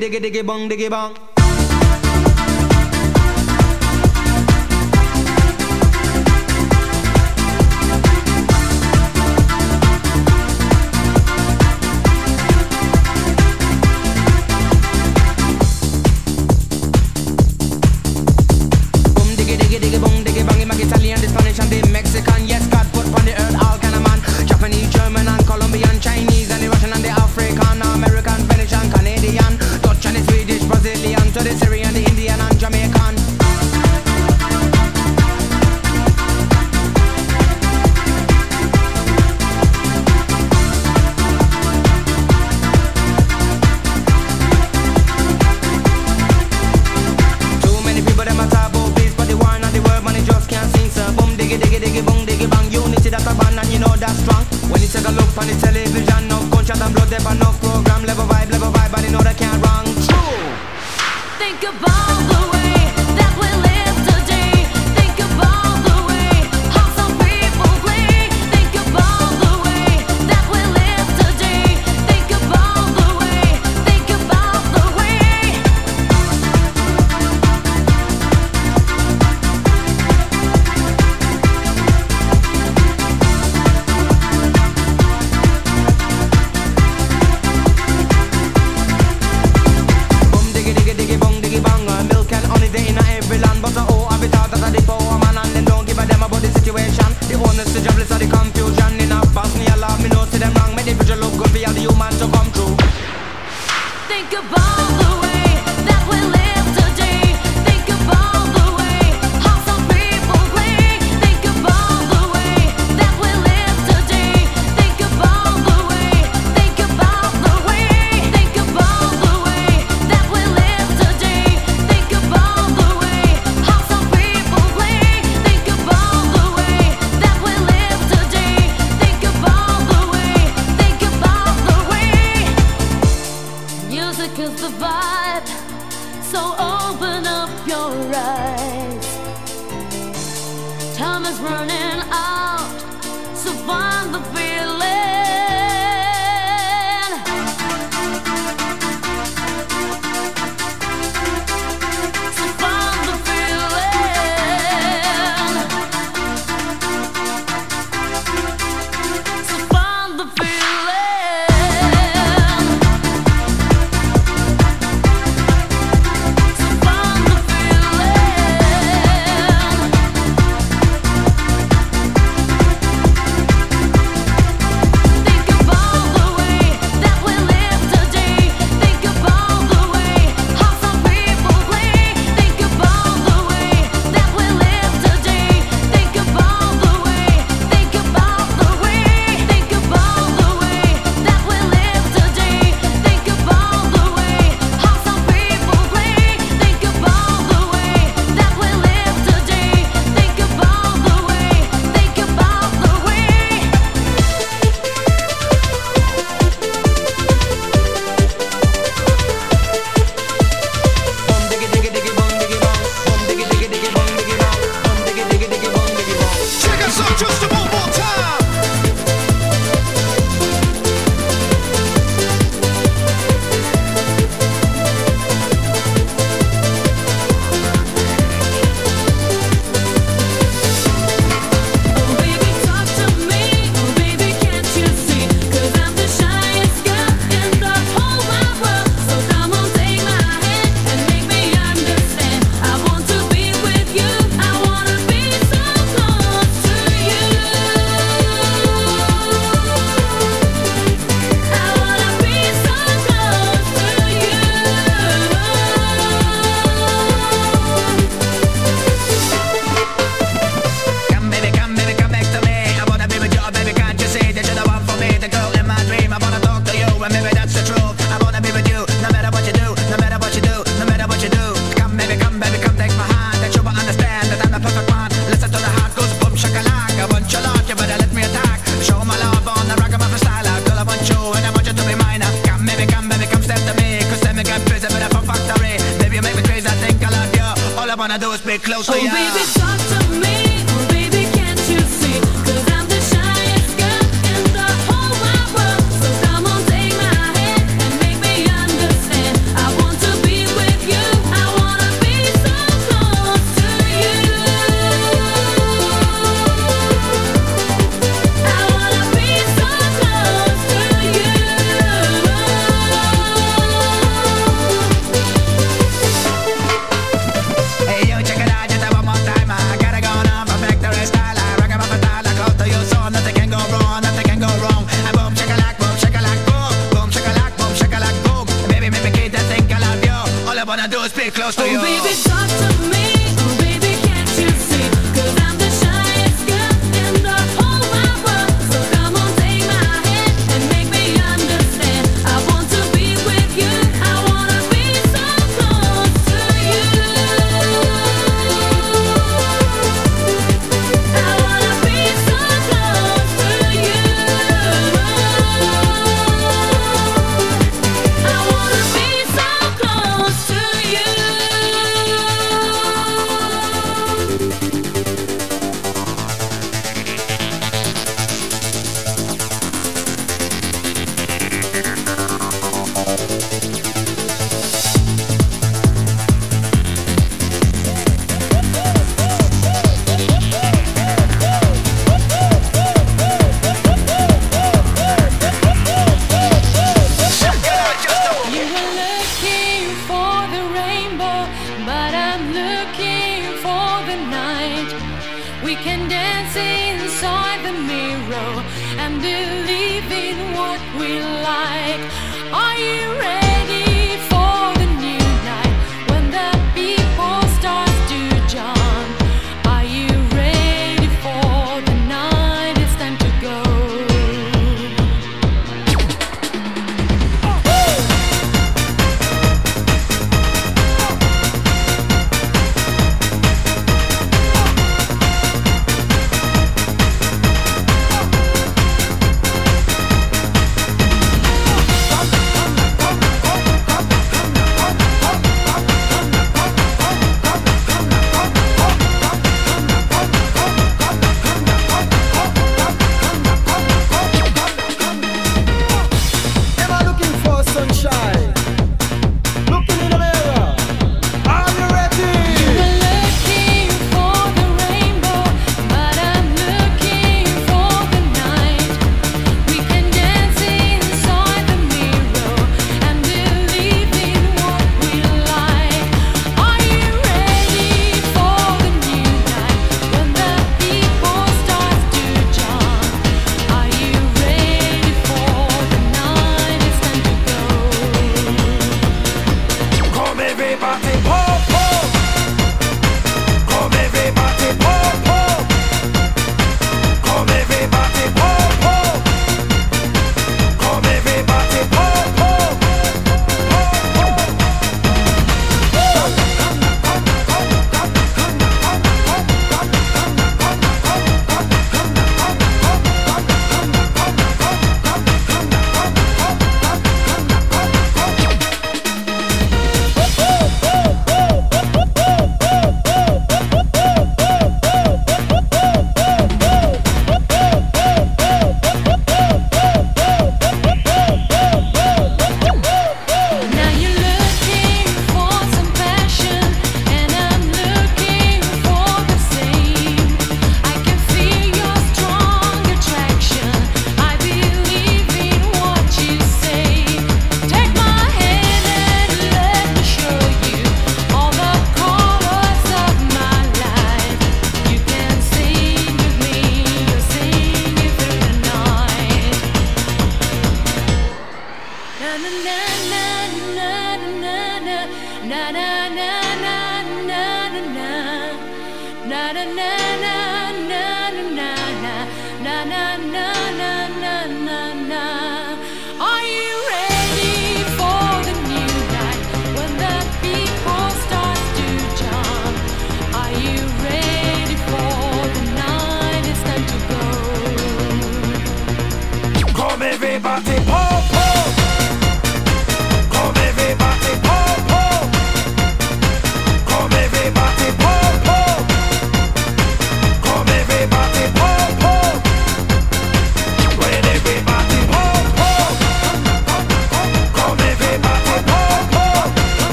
Diggy diggy bong diggy bong.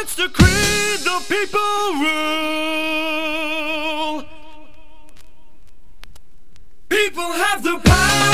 It's the creed the people rule. People have the power.